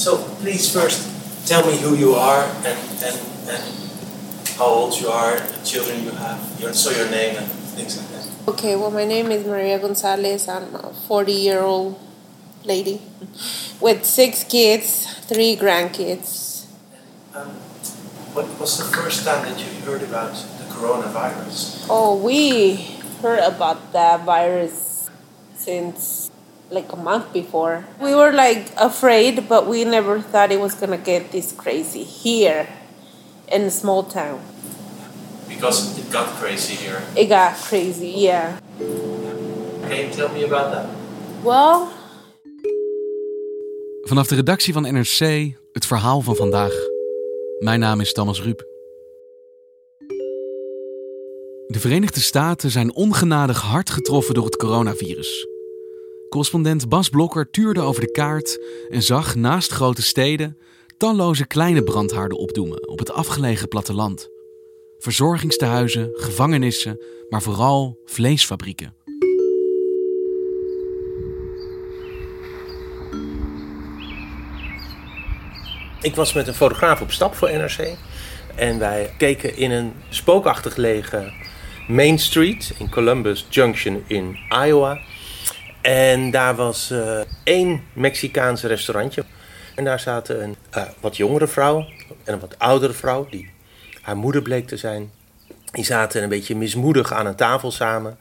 So please first tell me who you are and, and, and how old you are, the children you have, your, so your name and things like that. Okay, well, my name is Maria Gonzalez. I'm a 40 year old lady with six kids, three grandkids. Um, what was the first time that you heard about the coronavirus? Oh, we heard about that virus since like a month before. We were like afraid, but we never thought it was gonna get this crazy here in a small town. Because it got crazy here. It got crazy, yeah. Can you tell me about that? Well, Vanaf de redactie van NRC het verhaal van vandaag. Mijn naam is Thomas Ruip. De Verenigde Staten zijn ongenadig hard getroffen door het coronavirus. Correspondent Bas Blokker tuurde over de kaart en zag naast grote steden talloze kleine brandhaarden opdoemen op het afgelegen platteland. Verzorgingstehuizen, gevangenissen, maar vooral vleesfabrieken. Ik was met een fotograaf op stap voor NRC. En wij keken in een spookachtig gelegen Main Street in Columbus Junction in Iowa. En daar was eh, één Mexicaans restaurantje. En daar zaten een eh, wat jongere vrouw en een wat oudere vrouw, die haar moeder bleek te zijn. Die zaten een beetje mismoedig aan een tafel samen.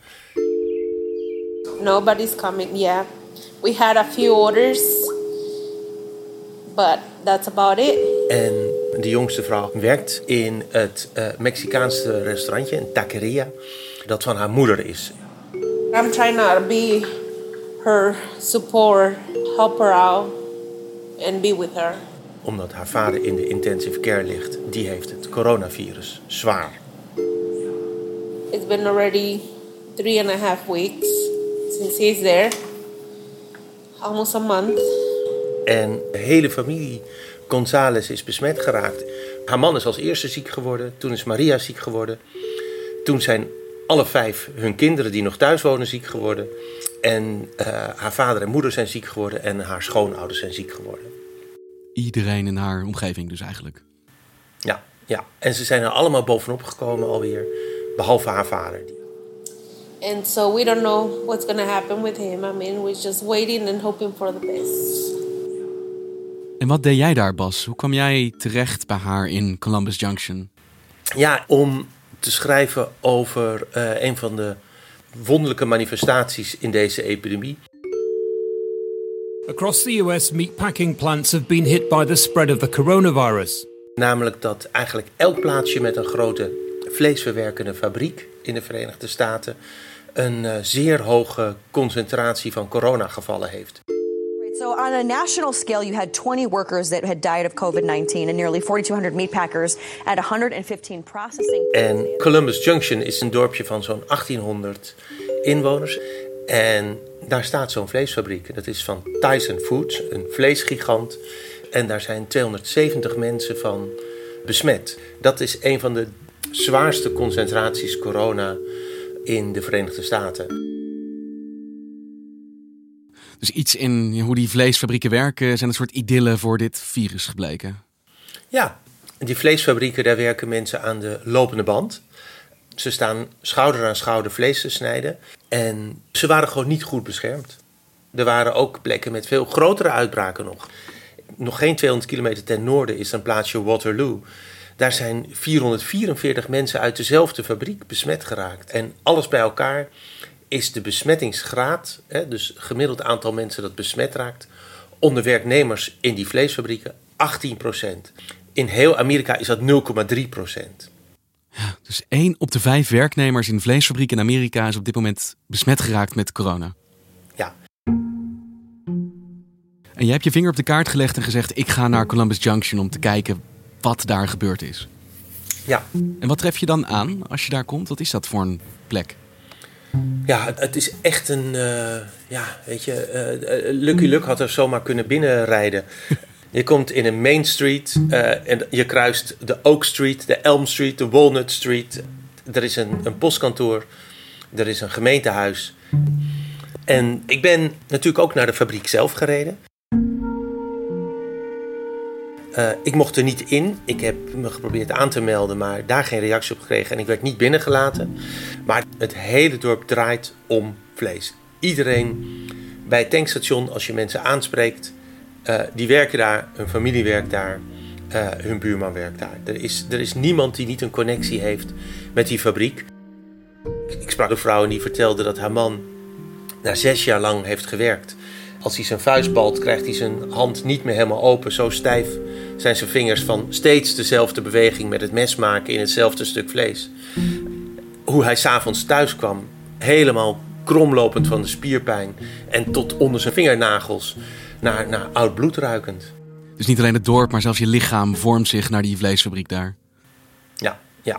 nobody's coming, yeah. We had a few orders, but that's about it. En de jongste vrouw werkt in het eh, Mexicaanse restaurantje, een taqueria, dat van haar moeder is. I'm trying to be her support, help her out, and be with her. Omdat haar vader in de intensive care ligt, die heeft het coronavirus zwaar. It's been already three and a half weeks since he's there. Almost a month. En de hele familie González is besmet geraakt. Haar man is als eerste ziek geworden, toen is Maria ziek geworden. Toen zijn alle vijf hun kinderen die nog thuis wonen ziek geworden. En eh, haar vader en moeder zijn ziek geworden en haar schoonouders zijn ziek geworden. Iedereen in haar omgeving dus eigenlijk. Ja, ja. En ze zijn er allemaal bovenop gekomen alweer, behalve haar vader. And so we don't know what's going to happen with him. I mean, we're just waiting and hoping for the best. En wat deed jij daar, Bas? Hoe kwam jij terecht bij haar in Columbus Junction? Ja, om te schrijven over eh, een van de wonderlijke manifestaties in deze epidemie. Across the US, meatpacking plants have been hit by the spread of the coronavirus. Namelijk dat eigenlijk elk plaatsje met een grote vleesverwerkende fabriek in de Verenigde Staten een eh, zeer hoge concentratie van coronagevallen heeft. So, on a national scale, you had 20 workers that had died of COVID 19 and nearly 4,200 meatpackers at 115 processing. En Columbus Junction is een dorpje van zo'n 1800 inwoners. En daar staat zo'n vleesfabriek. Dat is van Tyson Foods, een vleesgigant. En daar zijn 270 mensen van besmet. Dat is een van de zwaarste concentraties corona in de Verenigde Staten. Dus iets in hoe die vleesfabrieken werken zijn een soort idylle voor dit virus gebleken. Ja, die vleesfabrieken, daar werken mensen aan de lopende band. Ze staan schouder aan schouder vlees te snijden. En ze waren gewoon niet goed beschermd. Er waren ook plekken met veel grotere uitbraken nog. Nog geen 200 kilometer ten noorden is een plaatsje Waterloo. Daar zijn 444 mensen uit dezelfde fabriek besmet geraakt. En alles bij elkaar is de besmettingsgraad, hè, dus gemiddeld aantal mensen dat besmet raakt, onder werknemers in die vleesfabrieken 18%. In heel Amerika is dat 0,3%. Dus één op de vijf werknemers in een vleesfabriek in Amerika is op dit moment besmet geraakt met corona. Ja, En jij hebt je vinger op de kaart gelegd en gezegd: Ik ga naar Columbus Junction om te kijken wat daar gebeurd is. ja. En wat tref je dan aan als je daar komt? Wat is dat voor een plek? Ja, het, het is echt een. eh, ja, weet je. eh, eh, Lucky Luck had er zomaar kunnen binnenrijden. Je komt in een Main Street en je kruist de Oak Street, de Elm Street, de Walnut Street. Er is een, een postkantoor, er is een gemeentehuis. En ik ben natuurlijk ook naar de fabriek zelf gereden. Uh, ik mocht er niet in. Ik heb me geprobeerd aan te melden, maar daar geen reactie op gekregen. En ik werd niet binnengelaten. Maar het hele dorp draait om vlees. Iedereen bij het tankstation, als je mensen aanspreekt, uh, die werken daar, hun familie werkt daar, uh, hun buurman werkt daar. Er is, er is niemand die niet een connectie heeft met die fabriek. Ik sprak een vrouw en die vertelde dat haar man na zes jaar lang heeft gewerkt. Als hij zijn vuist balt, krijgt hij zijn hand niet meer helemaal open. Zo stijf zijn zijn vingers van steeds dezelfde beweging met het mes maken in hetzelfde stuk vlees. Hoe hij s'avonds thuis kwam, helemaal kromlopend van de spierpijn en tot onder zijn vingernagels naar, naar oud bloed ruikend. Dus niet alleen het dorp, maar zelfs je lichaam vormt zich naar die vleesfabriek daar. Ja, ja.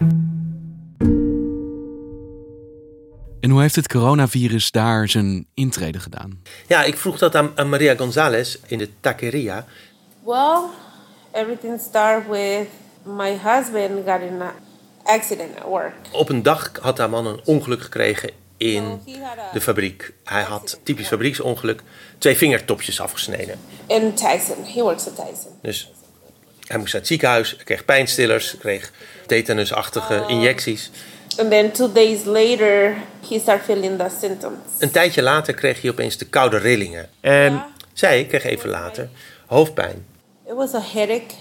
En hoe heeft het coronavirus daar zijn intrede gedaan? Ja, ik vroeg dat aan, aan Maria González in de taqueria. Well, everything started with my husband got in an accident at work. Op een dag had haar man een ongeluk gekregen in de fabriek. Hij had, typisch fabrieksongeluk, twee vingertopjes afgesneden. In Tyson. He works at Tyson. Dus hij moest naar het ziekenhuis, kreeg pijnstillers, kreeg tetanusachtige injecties. And then two days later, he started feeling the symptoms. Een tijdje later kreeg hij opeens de koude rillingen. En zij kreeg even later hoofdpijn. It was a headache.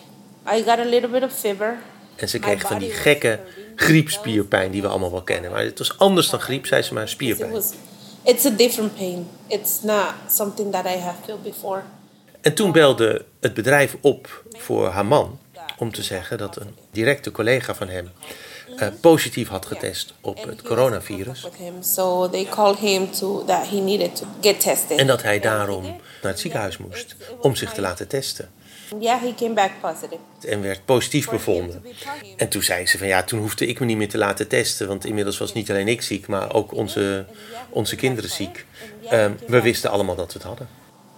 I got a little bit of fever. En ze kreeg van die gekke griepspierpijn die we allemaal wel kennen. Maar het was anders dan griep, zei ze maar spierpijn. It's a different pain. It's not something that I have felt before. En toen belde het bedrijf op voor haar man om te zeggen dat een directe collega van hem uh, positief had getest op het coronavirus. En dat hij daarom naar het ziekenhuis moest om zich te laten testen. Yeah, he came back positive. En werd positief bevonden. En toen zei ze van ja, toen hoefde ik me niet meer te laten testen. Want inmiddels was niet alleen ik ziek, maar ook onze, onze kinderen ziek. Um, we wisten allemaal dat we het hadden.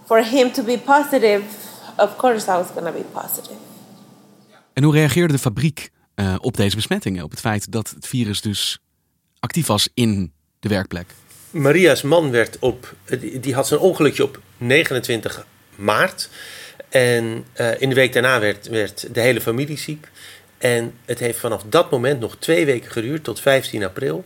For him to be positive, of course I was going to be positive. En hoe reageerde de fabriek uh, op deze besmettingen? Op het feit dat het virus dus actief was in de werkplek? Maria's man werd op, die had zijn ongelukje op 29 maart. En uh, in de week daarna werd, werd de hele familie ziek. En het heeft vanaf dat moment nog twee weken geduurd, tot 15 april,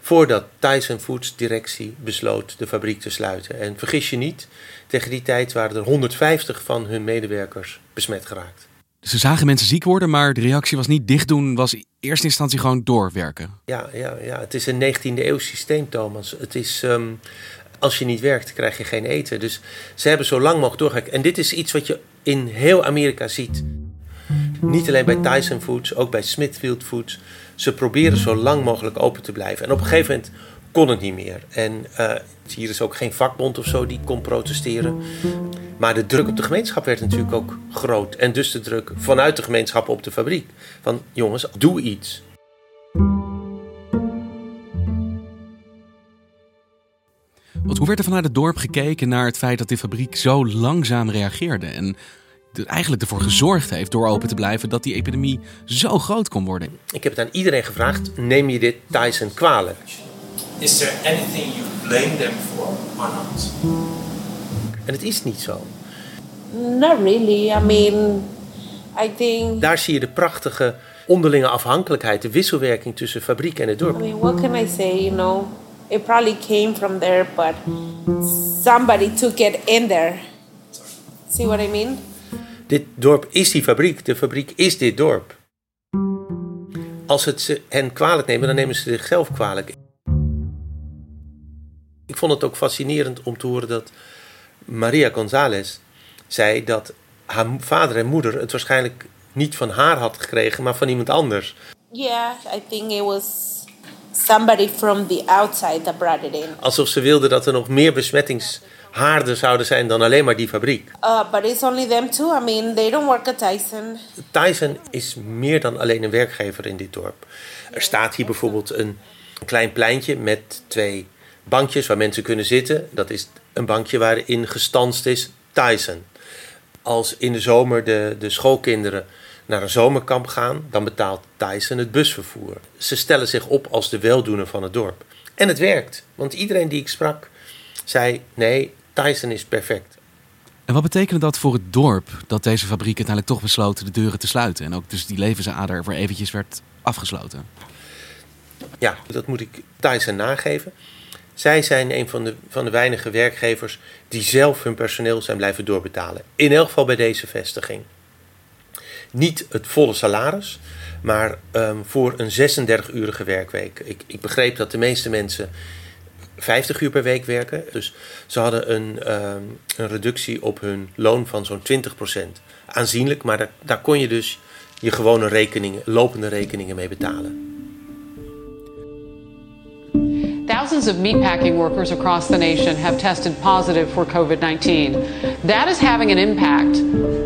voordat Tyson Foods directie besloot de fabriek te sluiten. En vergis je niet, tegen die tijd waren er 150 van hun medewerkers besmet geraakt. Ze zagen mensen ziek worden, maar de reactie was niet dicht doen, was in eerste instantie gewoon doorwerken. Ja, ja, ja. het is een 19e eeuw systeem, Thomas. Het is, um, als je niet werkt, krijg je geen eten. Dus ze hebben zo lang mogelijk doorgewerkt. En dit is iets wat je in heel Amerika ziet. Niet alleen bij Tyson Foods, ook bij Smithfield Foods. Ze proberen zo lang mogelijk open te blijven. En op een gegeven moment kon het niet meer. En uh, hier is ook geen vakbond of zo die kon protesteren. Maar de druk op de gemeenschap werd natuurlijk ook groot. En dus de druk vanuit de gemeenschap op de fabriek. Van jongens, doe iets. Want hoe werd er vanuit het dorp gekeken naar het feit dat die fabriek zo langzaam reageerde? En er eigenlijk ervoor gezorgd heeft door open te blijven dat die epidemie zo groot kon worden. Ik heb het aan iedereen gevraagd: neem je dit Tyson kwalijk? Is there anything you blame them for or not? En het is niet zo. Not really. I mean, I think. Daar zie je de prachtige onderlinge afhankelijkheid, de wisselwerking tussen fabriek en het dorp. I mean, what can I say? You know, it probably came from there, but somebody took it in there. See what I mean? Dit dorp is die fabriek. De fabriek is dit dorp. Als het ze hen kwalijk nemen, dan nemen ze zichzelf kwalijk. Ik vond het ook fascinerend om te horen dat Maria González zei dat haar vader en moeder het waarschijnlijk niet van haar had gekregen, maar van iemand anders. Yeah, I think it was somebody from the outside that brought it in. Alsof ze wilde dat er nog meer besmettingshaarden zouden zijn dan alleen maar die fabriek. Uh, but it's only them too. I mean, they don't work at Tyson. Tyson is meer dan alleen een werkgever in dit dorp. Er staat hier bijvoorbeeld een klein pleintje met twee bankjes waar mensen kunnen zitten. Dat is een bankje waarin gestanst is Tyson. Als in de zomer de, de schoolkinderen naar een zomerkamp gaan, dan betaalt Tyson het busvervoer. Ze stellen zich op als de weldoener van het dorp. En het werkt, want iedereen die ik sprak zei: nee, Tyson is perfect. En wat betekende dat voor het dorp dat deze fabriek uiteindelijk toch besloten de deuren te sluiten en ook dus die levensader voor eventjes werd afgesloten? Ja, dat moet ik Tyson nageven. Zij zijn een van de, van de weinige werkgevers die zelf hun personeel zijn blijven doorbetalen. In elk geval bij deze vestiging. Niet het volle salaris, maar um, voor een 36-urige werkweek. Ik, ik begreep dat de meeste mensen 50 uur per week werken. Dus ze hadden een, um, een reductie op hun loon van zo'n 20%. Aanzienlijk, maar daar, daar kon je dus je gewone rekeningen, lopende rekeningen mee betalen. Thousands of meatpacking workers across the nation have tested positive for COVID 19. That is having an impact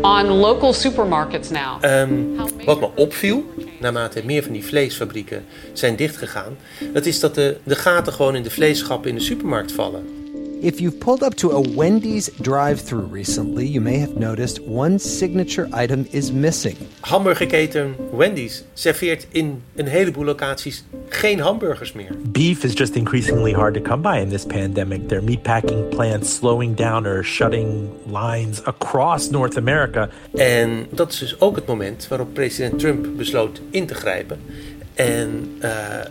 on local supermarkets now. Um, wat me opviel, naarmate meer van die vleesfabrieken zijn dichtgegaan, dat is dat de, de gaten gewoon in de vleesschappen in de supermarkt vallen. If you've pulled up to a Wendy's drive through recently, you may have noticed one signature item is missing. Hamburgerketen Wendy's serveert in een heleboel locaties geen hamburgers meer. Beef is just increasingly hard to come by in this pandemic. Their meatpacking plants slowing down or shutting lines across North America. En dat is dus ook het moment waarop president Trump besloot in te grijpen. En uh,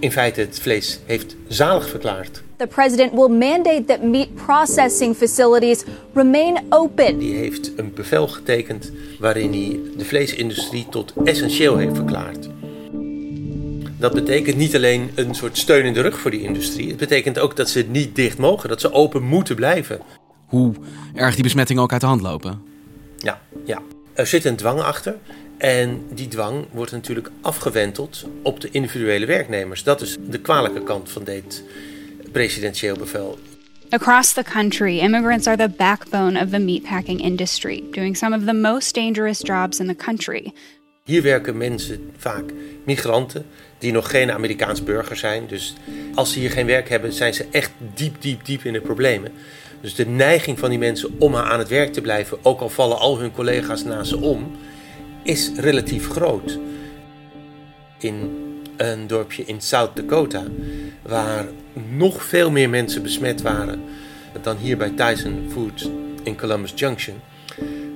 in feite het vlees heeft zalig verklaard. The president will mandate that meat processing facilities remain open. Die heeft een bevel getekend waarin hij de vleesindustrie tot essentieel heeft verklaard. Dat betekent niet alleen een soort steun in de rug voor die industrie. Het betekent ook dat ze niet dicht mogen, dat ze open moeten blijven. Hoe erg die besmettingen ook uit de hand lopen. Ja, ja. Er zit een dwang achter. En die dwang wordt natuurlijk afgewenteld op de individuele werknemers. Dat is de kwalijke kant van dit presidentieel bevel. Across the country, immigrants are the backbone of the meatpacking industry, doing some of the most dangerous jobs in the country. Hier werken mensen, vaak migranten, die nog geen Amerikaans burger zijn. Dus als ze hier geen werk hebben, zijn ze echt diep, diep, diep in de problemen. Dus de neiging van die mensen om aan het werk te blijven, ook al vallen al hun collega's naast ze om, is relatief groot. In een dorpje in South Dakota, waar nog veel meer mensen besmet waren dan hier bij Tyson Foods in Columbus Junction.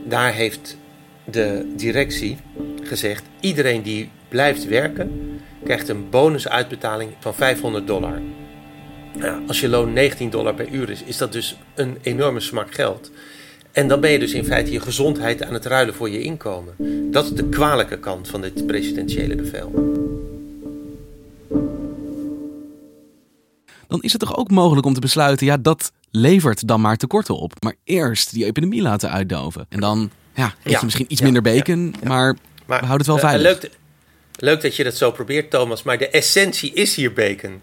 Daar heeft de directie gezegd: iedereen die blijft werken, krijgt een bonusuitbetaling van 500 dollar. Nou, als je loon 19 dollar per uur is, is dat dus een enorme smak geld. En dan ben je dus in feite je gezondheid aan het ruilen voor je inkomen. Dat is de kwalijke kant van dit presidentiële bevel. Dan is het toch ook mogelijk om te besluiten, ja, dat levert dan maar tekorten op. Maar eerst die epidemie laten uitdoven. En dan ja, eet je misschien iets minder bacon, maar, maar, we houden het wel veilig. Uh, leuk, leuk dat je dat zo probeert, Thomas. Maar de essentie is hier bacon.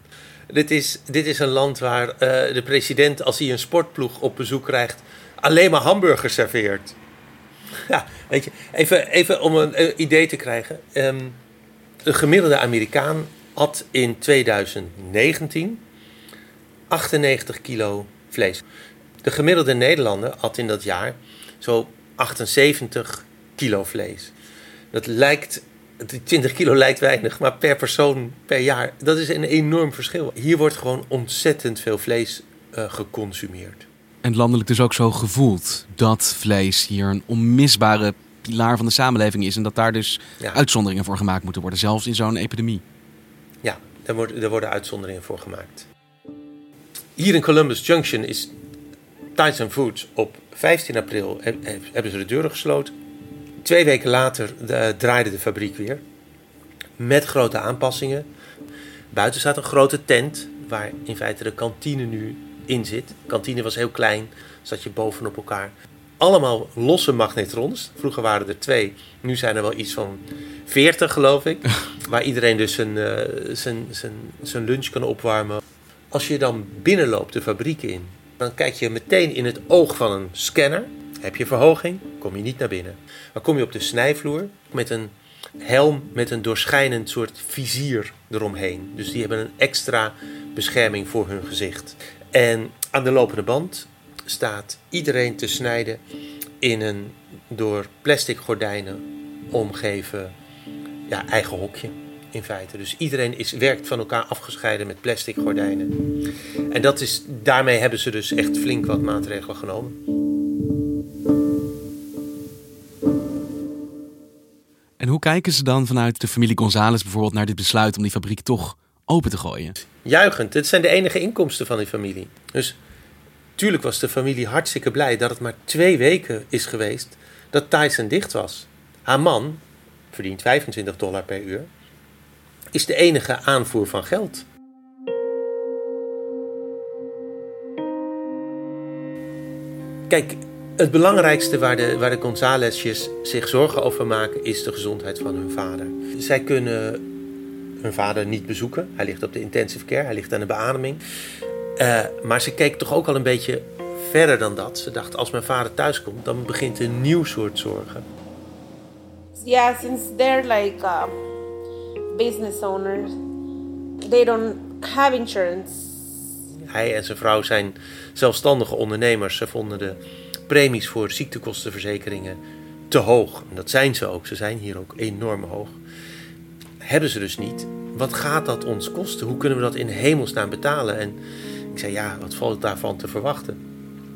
Dit is, dit is een land waar uh, de president, als hij een sportploeg op bezoek krijgt, alleen maar hamburgers serveert. Ja, weet je, even, even om een uh, idee te krijgen. Um, de gemiddelde Amerikaan had in 2019 98 kilo vlees. De gemiddelde Nederlander had in dat jaar zo 78 kilo vlees. Dat lijkt, die 20 kilo lijkt weinig, maar per persoon per jaar, dat is een enorm verschil. Hier wordt gewoon ontzettend veel vlees uh, geconsumeerd. En landelijk dus ook zo gevoeld dat vlees hier een onmisbare pilaar van de samenleving is. En dat daar dus ja. uitzonderingen voor gemaakt moeten worden, zelfs in zo'n epidemie. Ja, daar worden, daar worden uitzonderingen voor gemaakt. Hier in Columbus Junction is Tyson Foods op 15 april hebben ze de deuren gesloten. Twee weken later draaide de fabriek weer. Met grote aanpassingen. Buiten staat een grote tent waar in feite de kantine nu in zit. De kantine was heel klein, zat je bovenop elkaar. Allemaal losse magnetrons. Vroeger waren er twee, nu zijn er wel iets van 40 geloof ik. waar iedereen dus zijn, uh, zijn, zijn, zijn lunch kan opwarmen. Als je dan binnenloopt de fabriek in, dan kijk je meteen in het oog van een scanner. Heb je verhoging, kom je niet naar binnen. Dan kom je op de snijvloer met een helm met een doorschijnend soort vizier eromheen. Dus die hebben een extra bescherming voor hun gezicht. En aan de lopende band staat iedereen te snijden in een door plastic gordijnen omgeven ja, eigen hokje in feite. Dus iedereen is, werkt van elkaar afgescheiden met plastic gordijnen. En dat is, daarmee hebben ze dus echt flink wat maatregelen genomen. En hoe kijken ze dan vanuit de familie Gonzales bijvoorbeeld naar dit besluit om die fabriek toch open te gooien? Juichend, het zijn de enige inkomsten van die familie. Dus tuurlijk was de familie hartstikke blij dat het maar twee weken is geweest dat Tyson dicht was. Haar man verdient 25 dollar per uur. Is de enige aanvoer van geld. Kijk, het belangrijkste waar de, waar de Gonzalesjes zich zorgen over maken is de gezondheid van hun vader. Zij kunnen hun vader niet bezoeken. Hij ligt op de intensive care, hij ligt aan de beademing. Uh, maar ze keek toch ook al een beetje verder dan dat. Ze dacht, als mijn vader thuis komt, dan begint een nieuw soort zorgen. Yeah, since they're like uh, business owners, they don't have insurance. Hij en zijn vrouw zijn zelfstandige ondernemers. Ze vonden de premies voor ziektekostenverzekeringen te hoog. En dat zijn ze ook. Ze zijn hier ook enorm hoog. Hebben ze dus niet. Wat gaat dat ons kosten? Hoe kunnen we dat in hemelsnaam betalen? En ik zei, ja, wat valt daarvan te verwachten?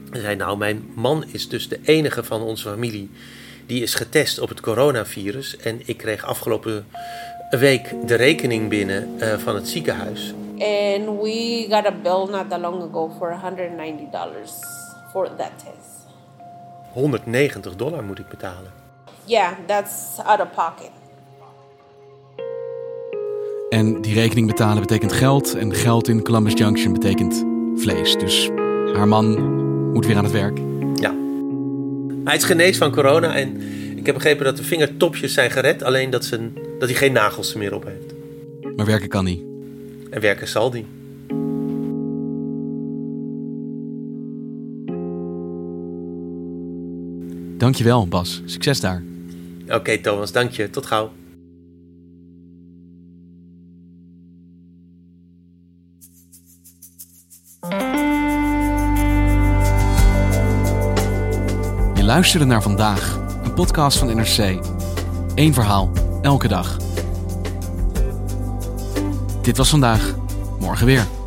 Hij zei, nou, mijn man is dus de enige van onze familie die is getest op het coronavirus. En ik kreeg afgelopen week de rekening binnen uh, van het ziekenhuis. And we got a bill not that long ago for 190 dollars for that test. 190 dollar moet ik betalen. Yeah, that's out of pocket. En die rekening betalen betekent geld. En geld in Columbus Junction betekent vlees. Dus haar man moet weer aan het werk. Ja. Hij is genees van corona en ik heb begrepen dat de vingertopjes zijn gered. Alleen dat, zijn, dat hij geen nagels meer op heeft. Maar werken kan hij. En werken zal hij. Dankjewel, Bas. Succes daar. Oké, Thomas, dank je. Tot gauw. Je luisterde naar vandaag, een podcast van NRC. Eén verhaal, elke dag. Dit was vandaag, morgen weer.